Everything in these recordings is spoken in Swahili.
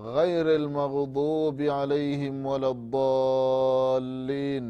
غير المغضوب عليهم ولا الضالين.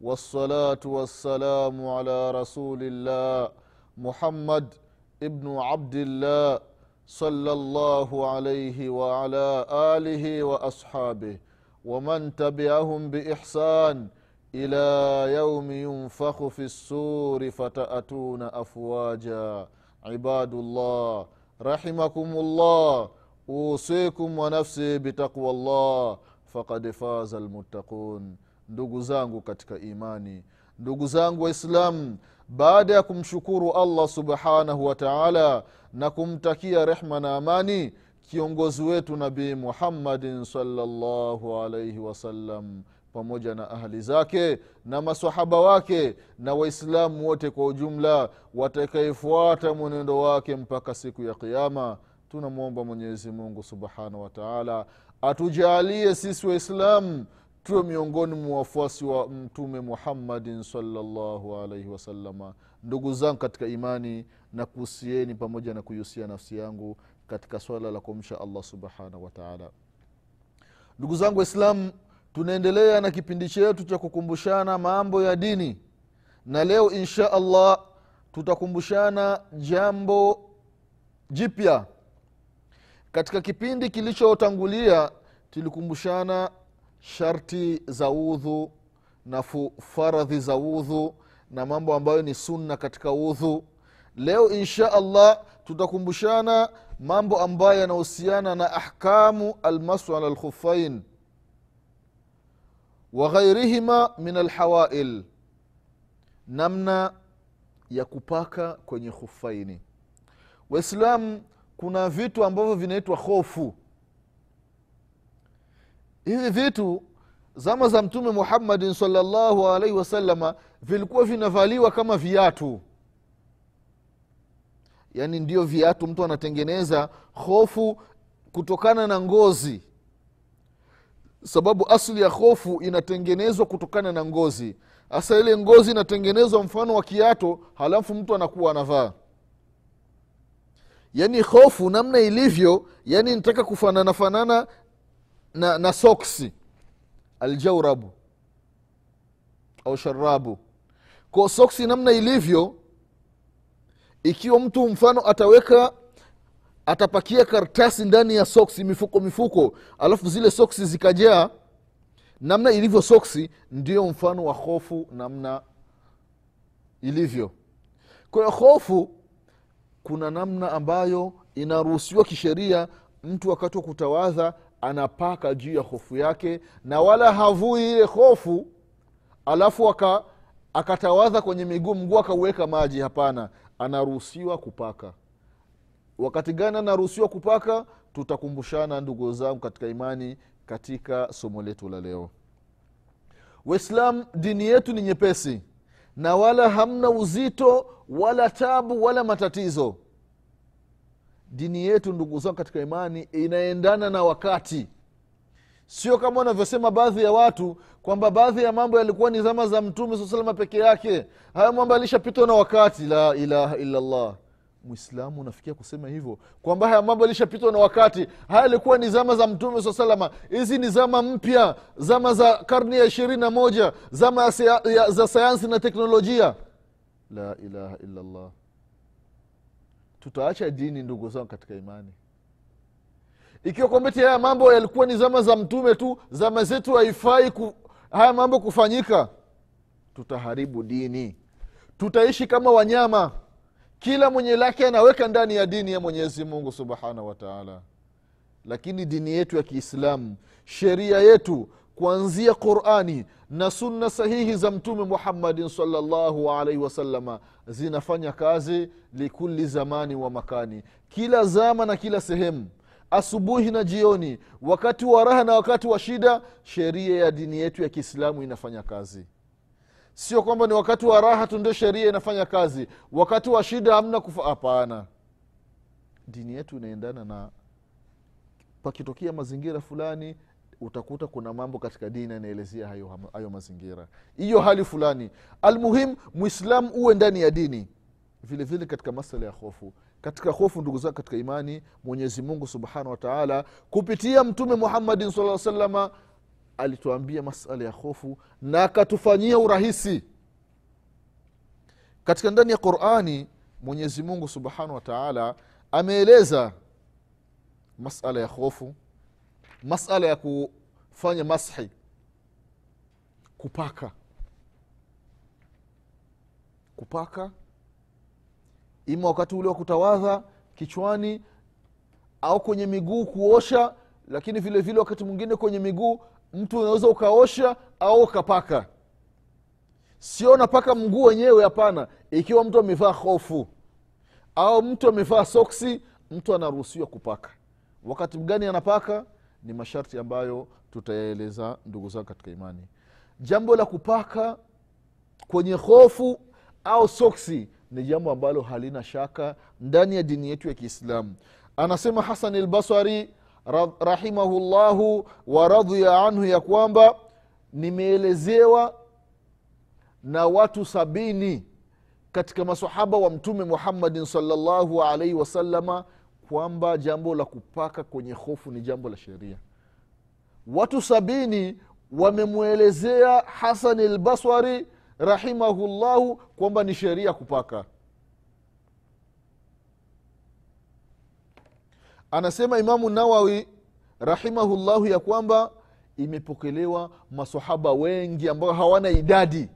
والصلاة والسلام على رسول الله محمد ابن عبد الله صلى الله عليه وعلى آله وأصحابه ومن تبعهم بإحسان إلى يوم ينفخ في السور فتأتون أفواجا. عباد الله رحمكم الله. Usikum wa nafsi bitaqwa llah fakad faza lmuttaqun ndugu zangu katika imani ndugu zangu waislamu baada ya kumshukuru allah subhanahu wa taala na kumtakia rehma na amani kiongozi wetu nabii muhammadin salllahu alaihi wasallam pamoja na ahli zake na masahaba wake na waislamu wote kwa ujumla watakayefuata mwenendo wake mpaka siku ya qiama tunamwomba mwenyezi mungu subhanahu wataala atujalie sisi waislamu tuwe miongoni mwa wafuasi wa mtume muhammadin salllahu alaihi wasalama ndugu zangu katika imani na kuhusieni pamoja na kuihusia nafsi yangu katika swala la kumsha allah subhanahu wataala ndugu zangu waislamu tunaendelea na kipindi chetu cha kukumbushana mambo ya dini. Na leo insha allah tutakumbushana jambo jipya katika kipindi kilichotangulia tulikumbushana sharti za udhu na faradhi za udhu na mambo ambayo ni sunna katika udhu. Leo insha allah tutakumbushana mambo ambayo yanahusiana na ahkamu almasu ala lkhufain wa ghairihima min alhawail namna ya kupaka kwenye khufaini waislamu kuna vitu ambavyo vinaitwa hofu. Hivi vitu zama za mtume muhammadin salllahu alaihi wasalama vilikuwa vinavaliwa kama viatu. Yaani ndio viatu mtu anatengeneza hofu kutokana na ngozi. Sababu asli ya hofu inatengenezwa kutokana na ngozi. Hasa ile ngozi inatengenezwa mfano wa kiato halafu mtu anakuwa anavaa yaani hofu namna ilivyo yani nitaka kufanana fanana na, na soksi aljaurabu au sharabu. Ko soksi namna ilivyo ikiwa mtu mfano ataweka atapakia kartasi ndani ya soksi mifuko mifuko alafu zile soksi zikajaa namna ilivyo soksi ndio mfano wa hofu namna ilivyo. Kwa hiyo hofu kuna namna ambayo inaruhusiwa kisheria mtu wakati wa kutawadha anapaka juu ya hofu yake na wala havui ile hofu alafu aka, akatawadha kwenye miguu mguu akauweka maji. Hapana anaruhusiwa kupaka. Wakati gani anaruhusiwa kupaka? Tutakumbushana ndugu zangu katika imani katika somo letu la leo. Waislam dini yetu ni nyepesi na wala hamna uzito wala tabu wala matatizo. Dini yetu ndugu zangu katika imani inaendana na wakati. Sio kama wanavyosema baadhi ya watu kwamba baadhi ya mambo yalikuwa ni zama za mtume saa salama peke yake. Haya mambo yalishapitwa na wakati. La ilaha illallah. Mwislamu unafikia kusema hivyo kwamba haya mambo yalishapitwa na wakati. Haya alikuwa ni zama za mtume saa salama hizi ni zama mpya zama za karni ya ishirini na moja zama ya, ya, za sayansi na teknolojia la ilaha illallah. Tutaacha dini ndugu zangu katika imani. Ikiwa kwamba ti haya mambo yalikuwa ni zama za mtume tu zama zetu haifai ku, haya mambo kufanyika tutaharibu dini. Tutaishi kama wanyama. Kila mwenye lake anaweka ndani ya dini ya mwenyezi mungu subhanahu wataala lakini dini yetu ya kiislamu sheria yetu kuanzia qurani na sunna sahihi za mtume muhammadin salllahu alaihi wasalama zinafanya kazi likuli zamani wa makani. Kila zama na kila sehemu asubuhi na jioni wakati wa raha na wakati wa shida sheria ya dini yetu ya kiislamu inafanya kazi. Sio kwamba ni wakati wa raha tu ndio sheria inafanya kazi. Wakati wa shida hamna kufa hapana. Dini yetu inaendana na pakitokea mazingira fulani utakuta kuna mambo katika dini yanaelezea hayo, hayo mazingira. Hiyo hali fulani. Almuhim mwislamu uwe ndani ya dini. Vile vile katika masala ya hofu. Katika hofu ndugu zake katika imani mwenyezi mungu subhanahu wataala kupitia mtume muhammadin sala salama alituambia masala ya hofu na akatufanyia urahisi. Katika ndani ya qurani mwenyezi mungu subhanahu wataala ameeleza masala ya hofu masala ya kufanya mashi kupaka. Kupaka ima wakati ule wa kutawadha kichwani au kwenye miguu kuosha lakini vile vile wakati mwingine kwenye miguu mtu unaweza ukaosha au ukapaka. Sio napaka mguu wenyewe hapana. Ikiwa mtu amevaa hofu au mtu amevaa soksi mtu anaruhusiwa kupaka. Wakati gani anapaka ni masharti ambayo tutayaeleza ndugu zao katika imani. Jambo la kupaka kwenye hofu au soksi ni jambo ambalo halina shaka ndani ya dini yetu ya kiislamu. Anasema hasan lbasari rahimahullahu waradhiya anhu ya kwamba nimeelezewa na watu sabini katika masahaba wa mtume muhammadin salllahu alaihi wasalama kwamba jambo la kupaka kwenye hofu ni jambo la sheria. Watu sabini wamemwelezea hasani lbaswari rahimahullahu kwamba ni sheria kupaka. Anasema imamu nawawi rahimahullahu ya kwamba imepokelewa masahaba wengi ambao hawana idadi.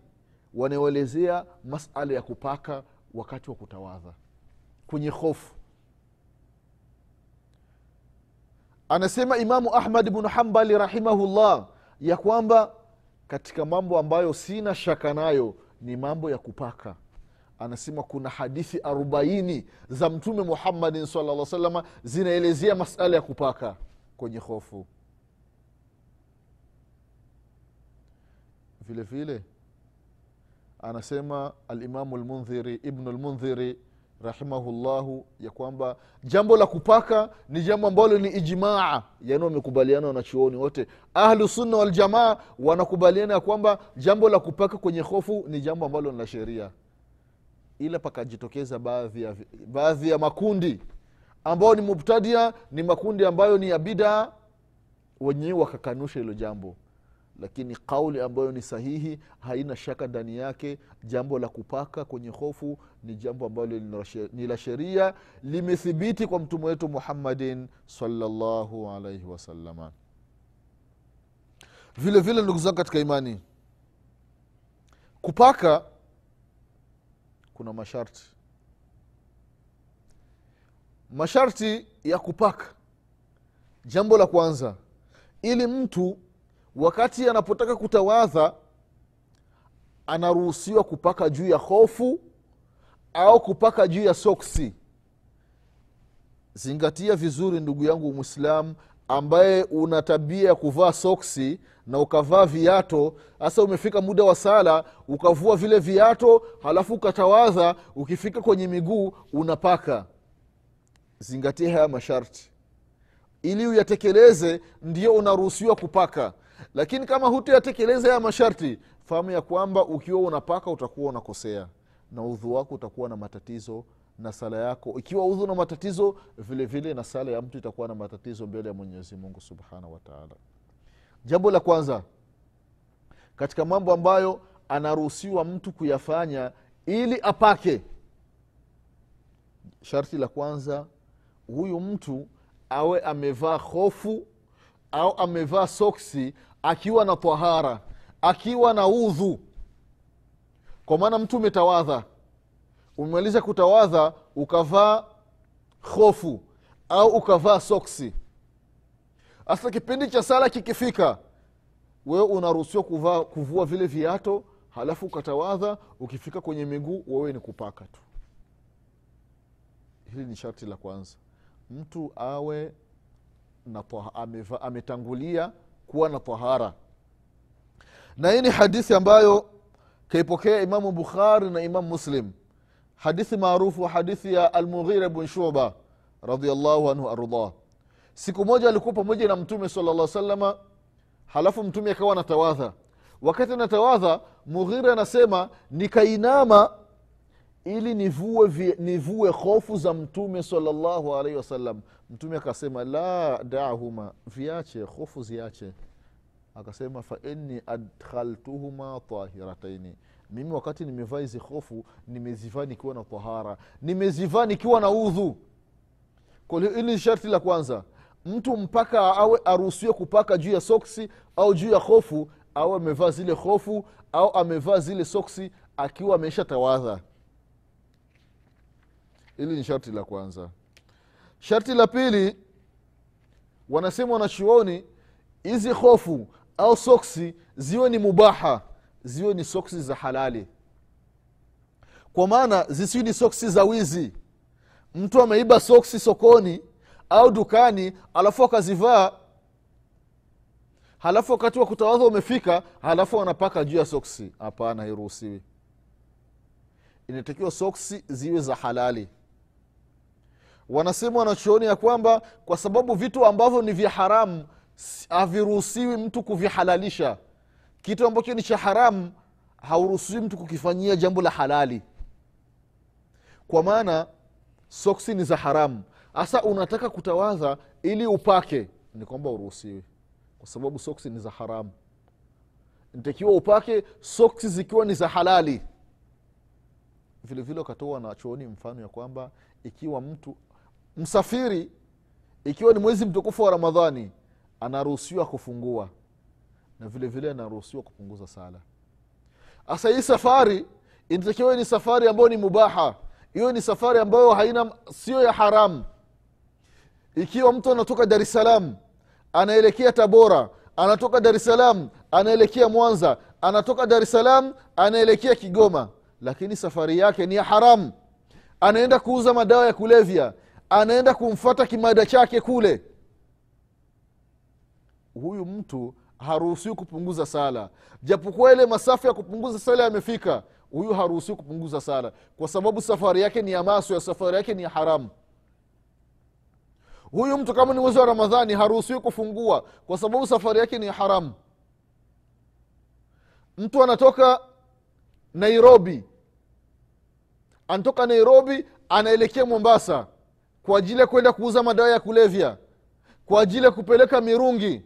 Wanaoelezea masala ya kupaka wakati wa kutawadha kwenye hofu anasema imamu ahmad bnu hambali rahimahullah ya kwamba katika mambo ambayo sina shaka nayo ni mambo ya kupaka. Anasema kuna hadithi arobaini za mtume muhammadin sala salama zinaelezea masala ya kupaka kwenye hofu. Vile vile anasema alimamu lmundhiri ibnu lmundhiri rahimahullahu ya kwamba jambo la kupaka ni jambo ambalo ni ijmaa yani wamekubaliana wanachuoni wote. Ahlusunna waljamaa wanakubaliana ya kwamba jambo la kupaka kwenye hofu ni jambo ambalo ni la sheria. Ila pakajitokeza baadhi ya, baadhi ya makundi ambao ni mubtadia ni makundi ambayo ni ya bidaa wenyewe wakakanusha hilo jambo lakini kauli ambayo ni sahihi haina shaka ndani yake. Jambo la kupaka kwenye hofu ni jambo ambalo ni la sheria. Limethibiti kwa mtume wetu muhammadin salllahu alaihi wasalama vile vile ndugu zangu katika imani kupaka kuna masharti. Masharti ya kupaka. Jambo la kwanza ili mtu wakati anapotaka kutawadha anaruhusiwa kupaka juu ya hofu au kupaka juu ya soksi. Zingatia vizuri ndugu yangu mwislamu ambaye una tabia ya kuvaa soksi na ukavaa viato hasa umefika muda wa sala ukavua vile viato halafu ukatawadha ukifika kwenye miguu unapaka. Zingatia haya masharti. Ili uyatekeleze ndio unaruhusiwa kupaka lakini kama hutayatekeleza haya masharti fahamu ya kwamba ukiwa unapaka utakuwa unakosea na udhu wako utakuwa na matatizo na sala yako. Ikiwa udhu na matatizo vile vile na sala ya mtu itakuwa na matatizo mbele ya mwenyezi mungu subhanahu wataala jambo la kwanza katika mambo ambayo anaruhusiwa mtu kuyafanya ili apake sharti la kwanza huyu mtu awe amevaa hofu au amevaa soksi akiwa na tahara akiwa na udhu. Kwa maana mtu umetawadha. Umemaliza kutawadha ukavaa hofu au ukavaa soksi. Hasa kipindi cha sala kikifika wewe unaruhusiwa kuvua vile viato halafu ukatawadha ukifika kwenye miguu wewe ni kupaka tu. Hili ni sharti la kwanza. Mtu awe na ameva- ametangulia kuwa na tahara. Na hii ni hadithi ambayo kaipokea imamu bukhari na imamu muslim. Hadithi maarufu hadithi ya almughira bn shuba radiallahu anhu ardah siku moja alikuwa pamoja na mtume sala llah salama halafu mtume akawa anatawadha. Wakati anatawadha mughira anasema nikainama ili nivue, nivue hofu za mtume salllahu alaihi wasallam. Mtume akasema la dahuma viache hofu ziache. Akasema fainni adkhaltuhuma tahirataini. Mimi wakati nimevaa hizi hofu nimezivaa nikiwa na tahara. Nimezivaa nikiwa na udhu. Hili ni sharti la kwanza. Mtu mpaka awe aruhusiwe kupaka juu ya soksi au juu ya hofu au amevaa zile hofu au amevaa zile soksi akiwa ameisha tawadha hili ni sharti la kwanza. Sharti la pili wanasema wanachuoni hizi hofu au soksi ziwe ni mubaha ziwe ni soksi za halali. Kwa maana zisiwi ni soksi za wizi. Mtu ameiba soksi sokoni au dukani alafu akazivaa halafu wakati wa kutawadha umefika halafu wanapaka juu ya soksi. Hapana hairuhusiwi. Inatakiwa soksi ziwe za halali wanasema wanachuoni ya kwamba kwa sababu vitu ambavyo ni vya haramu haviruhusiwi mtu kuvihalalisha. Kitu ambacho ni cha haramu hauruhusiwi mtu kukifanyia jambo la halali. Kwa maana soksi ni za haramu hasa unataka kutawadha ili upake ni kwamba uruhusiwi kwa sababu soksi ni za haramu ntakiwa upake soksi zikiwa ni za halali. Vilevile vile wakatoa wanachuoni mfano ya kwamba ikiwa mtu msafiri ikiwa ni mwezi mtukufu wa ramadhani anaruhusiwa kufungua. Na vile vile anaruhusiwa kupunguza sala. Hasa hii safari inatakiwa ni safari ambayo ni mubaha. Hiyo ni safari ambayo haina sio ya haramu. Ikiwa mtu anatoka dar es salaam anaelekea tabora anatoka dar es salaam anaelekea mwanza anatoka dar es salaam anaelekea kigoma. Lakini safari yake ni ya haramu. Anaenda kuuza madawa ya kulevya anaenda kumfata kimada chake kule. Huyu mtu haruhusiwi kupunguza sala. Japokuwa ile masafa ya kupunguza sala yamefika huyu haruhusiwi kupunguza sala. Kwa sababu safari yake ni ya maso ya safari yake ni ya haramu. Huyu mtu kama ni mwezi wa ramadhani haruhusiwi kufungua kwa sababu safari yake ni ya haramu. Mtu anatoka nairobi anatoka nairobi anaelekea mombasa kwa ajili ya kwenda kuuza madawa ya kulevya kwa ajili ya kupeleka mirungi.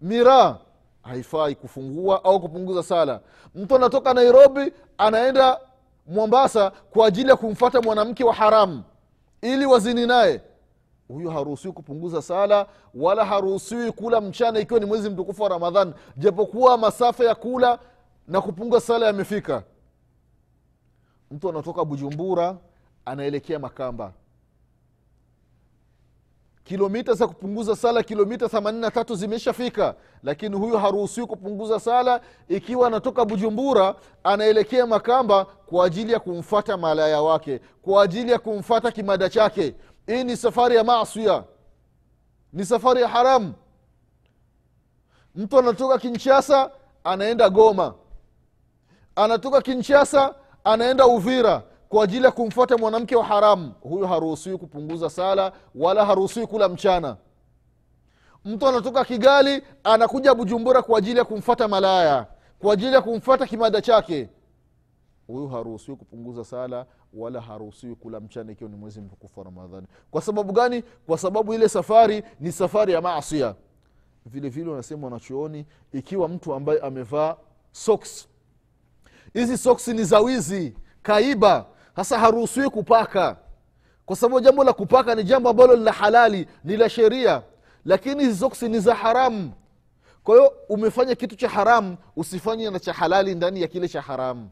Miraa haifai kufungua au kupunguza sala. Mtu anatoka nairobi anaenda mombasa kwa ajili ya kumfata mwanamke wa haramu ili wazini naye. Huyu haruhusiwi kupunguza sala wala haruhusiwi kula mchana ikiwa ni mwezi mtukufu wa ramadhan. Japokuwa masafa ya kula na kupunguza sala yamefika. Mtu anatoka bujumbura anaelekea makamba. Kilomita za kupunguza sala kilomita 83 zimeshafika lakini huyu haruhusiwi kupunguza sala. Ikiwa anatoka bujumbura anaelekea makamba kwa ajili ya kumfata malaya wake kwa ajili ya kumfata kimada chake. Hii ni safari ya masia ni safari ya haramu. Mtu anatoka kinchasa anaenda goma. Anatoka kinchasa anaenda uvira kwa ajili ya kumfuata mwanamke wa haramu huyu haruhusiwi kupunguza sala wala haruhusiwi kula mchana. Mtu anatoka kigali anakuja bujumbura kwa ajili ya kumfata malaya kwa ajili ya kumfata kimada chake. Huyu haruhusiwi kupunguza sala wala haruhusiwi kula mchana ikiwa ni mwezi mtukufu wa ramadhani. Kwa sababu gani? Kwa sababu ile safari ni safari ya masia vile vile wanasema wanachuoni ikiwa mtu ambaye amevaa soks hizi soksi ni za kaiba hasa haruhusiwi kupaka. Kwa sababu jambo la kupaka ni jambo ambalo ni la halali ni la sheria. Lakini hizi ni za haramu kwa hiyo umefanya kitu cha haramu usifanye na cha halali ndani ya kile cha haramu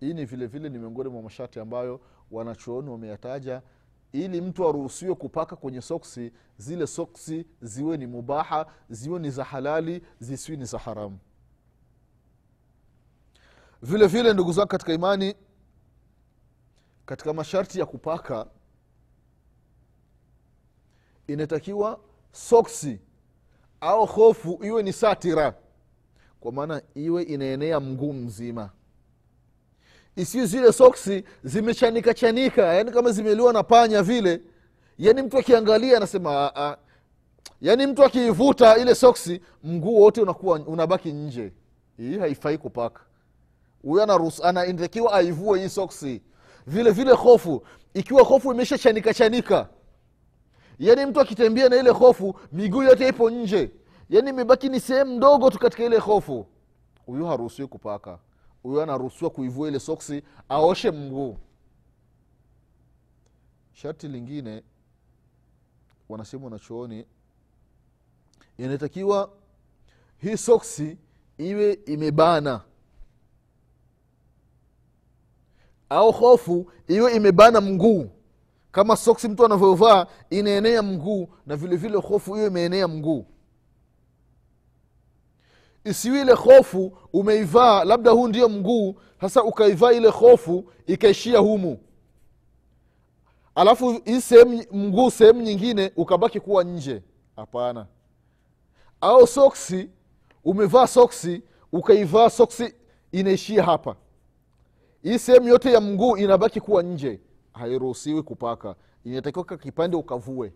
hii ni vile vile ni miongoni mwa masharti ambayo wanachuoni wameyataja ili mtu aruhusiwe kupaka kwenye soksi zile soksi ziwe ni mubaha ziwe ni za halali zisiwi ni za haramu vile vile ndugu zangu katika imani katika masharti ya kupaka inatakiwa soksi au hofu iwe ni satira. Kwa maana iwe inaenea mguu mzima. Isiyo zile soksi zimechanika chanika yaani kama zimeliwa na panya vile. Yaani mtu akiangalia anasema "Ah, ah." yaani mtu akiivuta ile soksi mguu wote unakuwa unabaki nje. Hii haifai kupaka. Huyo anaruhusu- ana- aivue hii soksi vile vile hofu. Ikiwa hofu imesha chanika. Chanika yaani mtu akitembea na ile hofu miguu yote ipo nje. Yaani imebaki ni sehemu ndogo tu katika ile hofu. Huyu haruhusiwi kupaka. Huyu anaruhusiwa kuivua ile soksi aoshe mguu. Sharti lingine wanasema wanachooni inatakiwa hii soksi iwe imebana au hofu iwe imebana mguu. Kama soksi mtu anavyovaa inaenea mguu na vile vile hofu hiyo imeenea mguu. Isiwi ile hofu umeivaa labda huu ndio mguu sasa ukaivaa ile hofu ikaishia humu. Alafu hii sehemu mguu sehemu nyingine ukabaki kuwa nje. Hapana. Au soksi umevaa soksi ukaivaa soksi inaishia hapa hii sehemu yote ya mguu inabaki kuwa nje. Hairuhusiwi kupaka. Inatakiwa kipande ukavue.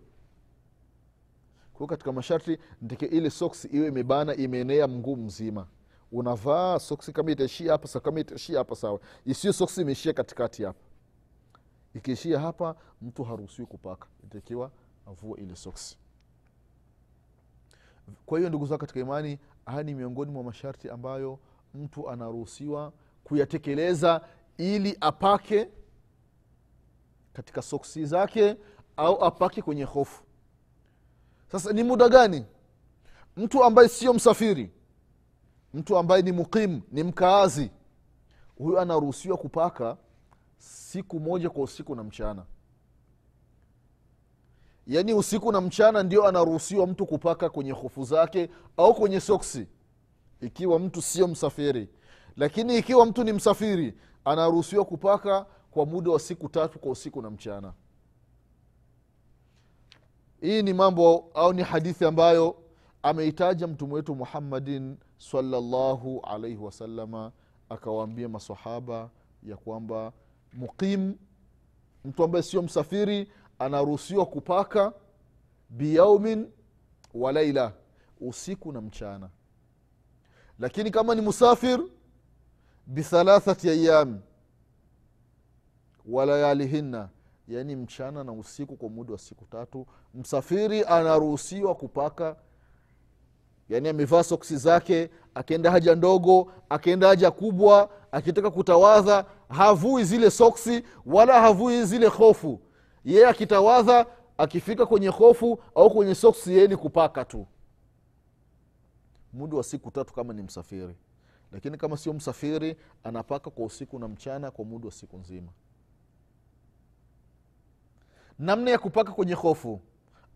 Kwa katika masharti ndike ile soksi iwe imebana imeenea mguu mzima. Unavaa soksi kama itaishia hapa sa kama itaishia hapa sawa. Isiyo soksi imeishia katikati hapa. Ikiishia hapa mtu haruhusiwi kupaka. Itakiwa avue ile soksi. Kwa hiyo ndugu zao katika imani haya ni miongoni mwa masharti ambayo mtu anaruhusiwa kuyatekeleza ili apake katika soksi zake au apake kwenye hofu. Sasa ni muda gani? Mtu ambaye sio msafiri mtu ambaye ni muqimu ni mkaazi huyu anaruhusiwa kupaka siku moja kwa usiku na mchana. Yaani usiku na mchana ndio anaruhusiwa mtu kupaka kwenye hofu zake au kwenye soksi ikiwa mtu sio msafiri lakini ikiwa mtu ni msafiri anaruhusiwa kupaka kwa muda wa siku tatu kwa usiku na mchana. Hii ni mambo au ni hadithi ambayo ameitaja mtume wetu muhammadin salllahu alaihi wasalama akawaambia masahaba ya kwamba muqim mtu ambaye sio msafiri anaruhusiwa kupaka biyaumin wa laila usiku na mchana. Lakini kama ni musafir bithalathati ayam walayalihinna yaani mchana na usiku kwa muda wa siku tatu. Msafiri anaruhusiwa kupaka. Yaani amevaa soksi zake akienda haja ndogo akienda haja kubwa akitaka kutawadha havui zile soksi wala havui zile hofu. Yeye akitawadha akifika kwenye hofu au kwenye soksi yeye ni kupaka tu. Muda wa siku tatu kama ni msafiri lakini kama sio msafiri anapaka kwa usiku na mchana kwa muda wa siku nzima. Namna ya kupaka kwenye hofu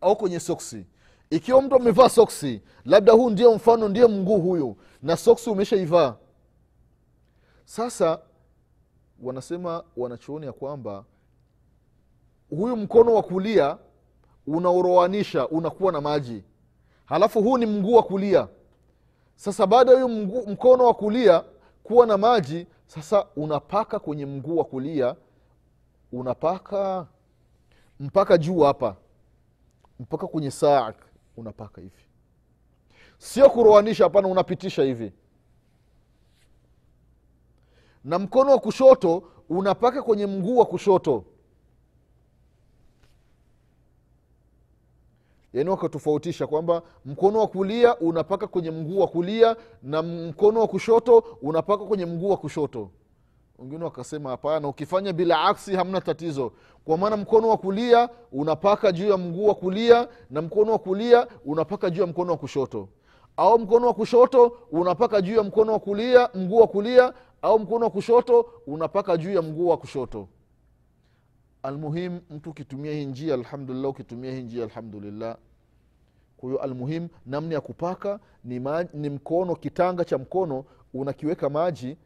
au kwenye soksi. Ikiwa mtu amevaa soksi labda huu ndio mfano ndio mguu huyu na soksi umeshaivaa. Sasa wanasema wanachuoni ya kwamba huyu mkono wa kulia unauroanisha unakuwa na maji. Halafu huu ni mguu wa kulia sasa baada ya huyu mkono wa kulia kuwa na maji sasa unapaka kwenye mguu wa kulia unapaka mpaka juu hapa mpaka kwenye saa unapaka hivi. Sio kuroanisha hapana unapitisha hivi. Na mkono wa kushoto unapaka kwenye mguu wa kushoto yaani wakatofautisha kwamba mkono wa kulia unapaka kwenye mguu wa kulia na mkono wa kushoto unapaka kwenye mguu wa kushoto. Wengine wakasema hapana ukifanya bila aksi hamna tatizo. Kwa maana mkono wa kulia unapaka juu ya mguu wa kulia na mkono wa kulia unapaka juu ya mkono wa kushoto. Au mkono wa kushoto unapaka juu ya mkono wa kulia mguu wa kulia au mkono wa kushoto unapaka juu ya mguu wa kushoto almuhim mtu ukitumia hii njia alhamdulillah ukitumia hii njia alhamdulillah. Kwa hiyo almuhim namna ya kupaka ni, ma, ni mkono kitanga cha mkono unakiweka maji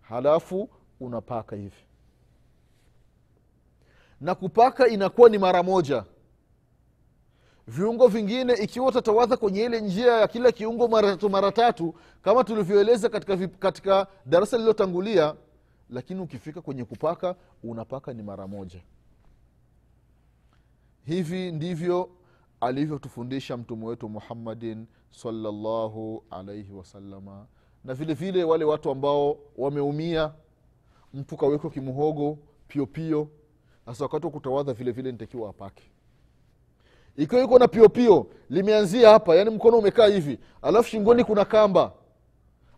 halafu unapaka hivi. Na kupaka inakuwa ni mara moja. Viungo vingine ikiwa utatawadha kwenye ile njia ya kila kiungo mara tatu mara tatu kama tulivyoeleza katika, katika darasa lililotangulia lakini ukifika kwenye kupaka unapaka ni mara moja hivi ndivyo alivyotufundisha mtume wetu muhammadin salllahu alaihi wasalama na vile vile wale watu ambao wameumia mtu kawekwa kimuhogo piopio sasa wakati wa kutawadha vile vile nitakiwa apake. Ikiwa iko na piopio limeanzia hapa yaani mkono umekaa hivi alafu shingoni kuna kamba.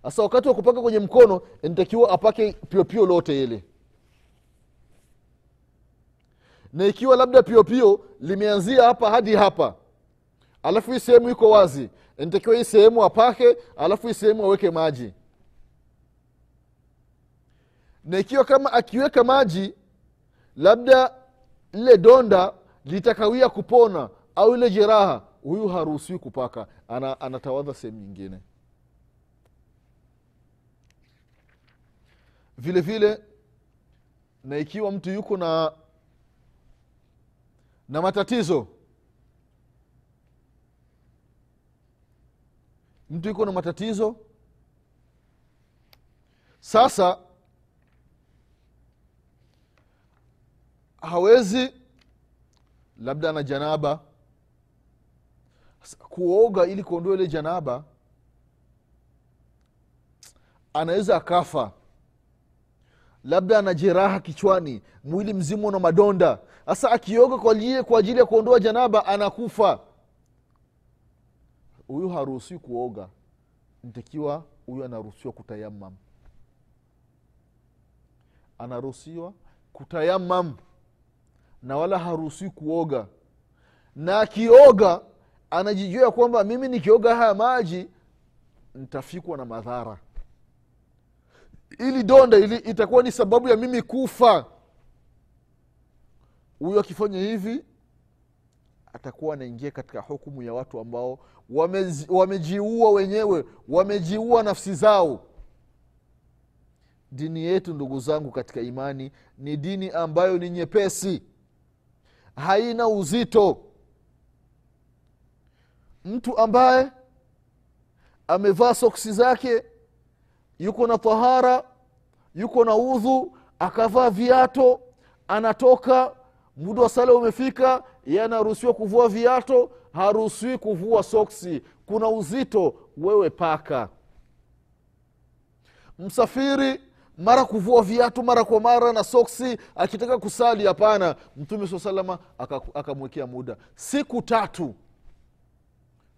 Sasa wakati wa kupaka kwenye mkono nitakiwa apake piopio lote ile na ikiwa labda piopio limeanzia hapa hadi hapa. Alafu hii sehemu iko wazi. Nitakiwa hii sehemu apake alafu hii sehemu aweke maji. Na ikiwa kama akiweka maji labda lile donda litakawia kupona au ile jeraha huyu haruhusiwi kupaka. Ana, anatawadha sehemu nyingine. Vile vile na ikiwa mtu yuko na na matatizo. Mtu iko na matatizo. Sasa hawezi labda ana janaba kuoga ili kuondoa ile janaba anaweza akafa labda ana jeraha kichwani mwili mzima una madonda. Sasa akioga kwa ajili, kwa ajili ya kuondoa janaba anakufa. Huyu haruhusiwi kuoga. Ntakiwa huyu anaruhusiwa kutayamam. Anaruhusiwa kutayamam. Na wala haruhusiwi kuoga. Na akioga anajijua ya kwamba mimi nikioga haya maji ntafikwa na madhara ili donda ili itakuwa ni sababu ya mimi kufa. Huyo akifanya hivi atakuwa anaingia katika hukumu ya watu ambao wamezi- wamejiua wenyewe wamejiua nafsi zao. Dini yetu ndugu zangu katika imani ni dini ambayo ni nyepesi. Haina uzito. Mtu ambaye amevaa soksi zake yuko na tahara yuko na udhu akavaa viato anatoka muda wa sala umefika ye anaruhusiwa kuvua viato haruhusiwi kuvua soksi. Kuna uzito wewe paka. Msafiri mara kuvua viatu mara kwa mara na soksi akitaka kusali hapana. Mtume saa salama akamwekea muda. Siku tatu.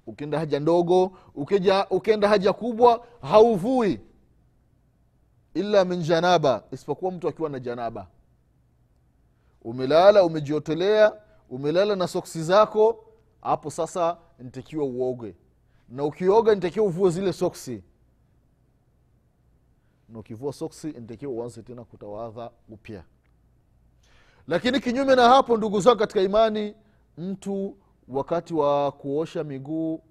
Ukienda haja ndogo ukija ukienda haja kubwa hauvui illa min janaba isipokuwa mtu akiwa na janaba. Umelala umejiotelea umelala na soksi zako hapo sasa nitakiwa uoge. Na ukioga nitakiwa uvue zile soksi. Na ukivua soksi nitakiwa uanze tena kutawadha upya. Lakini kinyume na hapo ndugu zangu katika imani mtu wakati wa kuosha miguu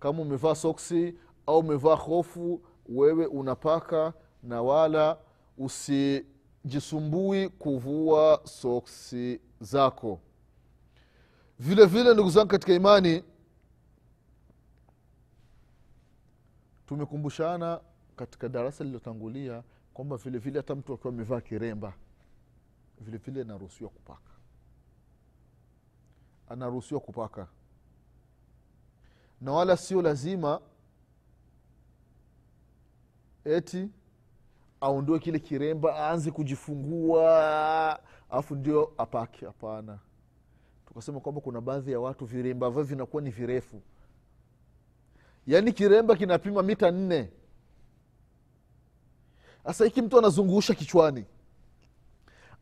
kama umevaa soksi au umevaa hofu wewe unapaka na wala usijisumbui kuvua soksi zako. Vile vile ndugu zangu katika imani tumekumbushana katika darasa lililotangulia kwamba vile vile hata mtu akiwa amevaa kiremba vile vile anaruhusiwa kupaka. Anaruhusiwa kupaka. Na wala sio lazima eti aondoe kile kiremba aanze kujifungua alafu ndio apake. Hapana. Tukasema kwamba kuna baadhi ya watu viremba vyao vinakuwa ni virefu. Yaani kiremba kinapima mita nne. Sasa hiki mtu anazungusha kichwani.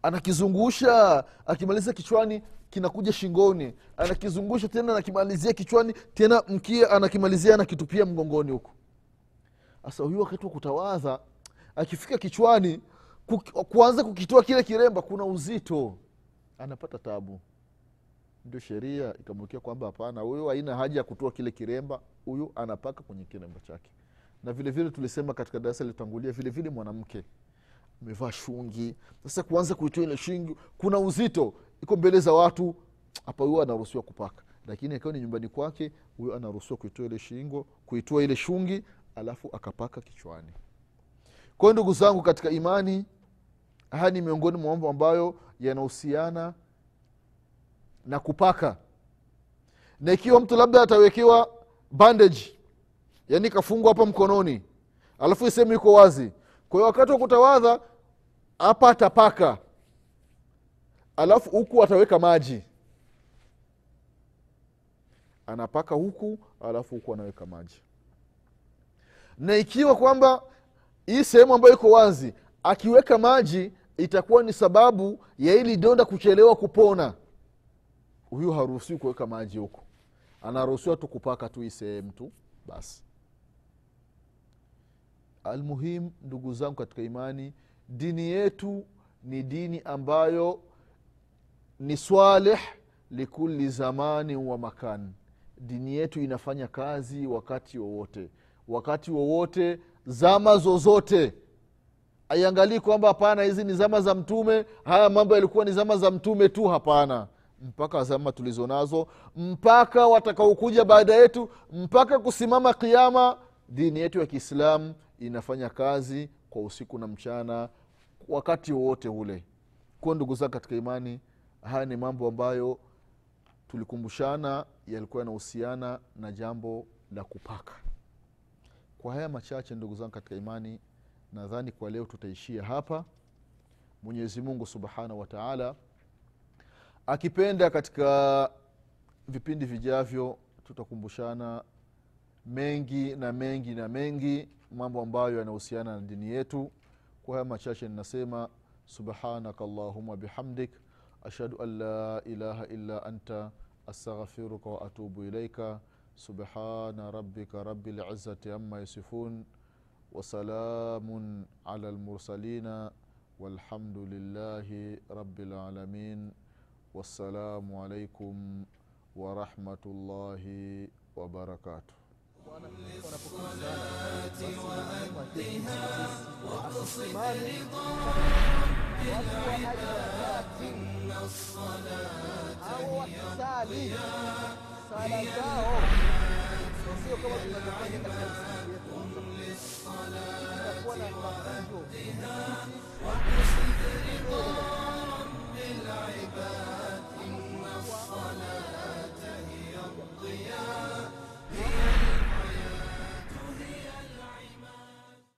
Anakizungusha akimaliza kichwani kinakuja shingoni. Anakizungusha tena anakimalizia kichwani tena mkia anakimalizia anakitupia mgongoni huku. Sasa huyu wakati wa kutawadha akifika kichwani ku- kuanza kukitoa kile kiremba kuna uzito. Anapata tabu. Ndio sheria ikamwekea kwamba hapana huyu haina haja ya kutoa kile kiremba huyu anapaka kwenye kiremba chake. Na vile vile tulisema katika darasa litangulia vile vile mwanamke amevaa shungi. Sasa kuanza kuitoa ile shingi kuna uzito iko mbele za watu hapa huyo anaruhusiwa kupaka. Lakini akiwa ni nyumbani kwake huyo anaruhusiwa kuitoa ile shingo kuitoa ile shungi alafu akapaka kichwani kwa hiyo ndugu zangu katika imani haya ni miongoni mwa mambo ambayo yanahusiana na kupaka. Na ikiwa mtu labda atawekewa bandage yani kafungwa hapa mkononi alafu sehemu iko wazi kwa hiyo wakati wa kutawadha hapa atapaka alafu huku ataweka maji. Anapaka huku alafu huku anaweka maji. Na ikiwa kwamba hii sehemu ambayo iko wazi akiweka maji itakuwa ni sababu ya ili donda kuchelewa kupona. Huyu haruhusiwi kuweka maji huko. Anaruhusiwa tu kupaka tu hii sehemu tu basi almuhim ndugu zangu katika imani dini yetu ni dini ambayo ni swaleh likuli zamani wa makan. Dini yetu inafanya kazi wakati wowote. Wakati wowote zama zozote. Aiangalii kwamba hapana hizi ni zama za mtume haya mambo yalikuwa ni zama za mtume tu hapana. Mpaka zama tulizo nazo mpaka watakaokuja baada yetu mpaka kusimama kiama dini yetu ya kiislamu inafanya kazi kwa usiku na mchana wakati wowote ule. Kuwa ndugu zangu katika imani haya ni mambo ambayo tulikumbushana yalikuwa yanahusiana na jambo la kupaka kwa haya machache ndugu zangu katika imani nadhani kwa leo tutaishia hapa. Mwenyezi mungu subhanahu wa taala akipenda katika vipindi vijavyo tutakumbushana mengi na mengi na mengi mambo ambayo yanahusiana na dini yetu. Kwa haya machache ninasema subhanaka allahuma bihamdik ashhadu an la ilaha illa anta astaghfiruka wa atubu ilaika سبحان ربك رب العزة عما يصفون وسلام على المرسلين والحمد لله رب العالمين والسلام عليكم ورحمة الله وبركاته. الصلاة وأدها واقصد رضا العباد إن الصلاة هي خلقهم نسيكم وقصد رضا رب العباد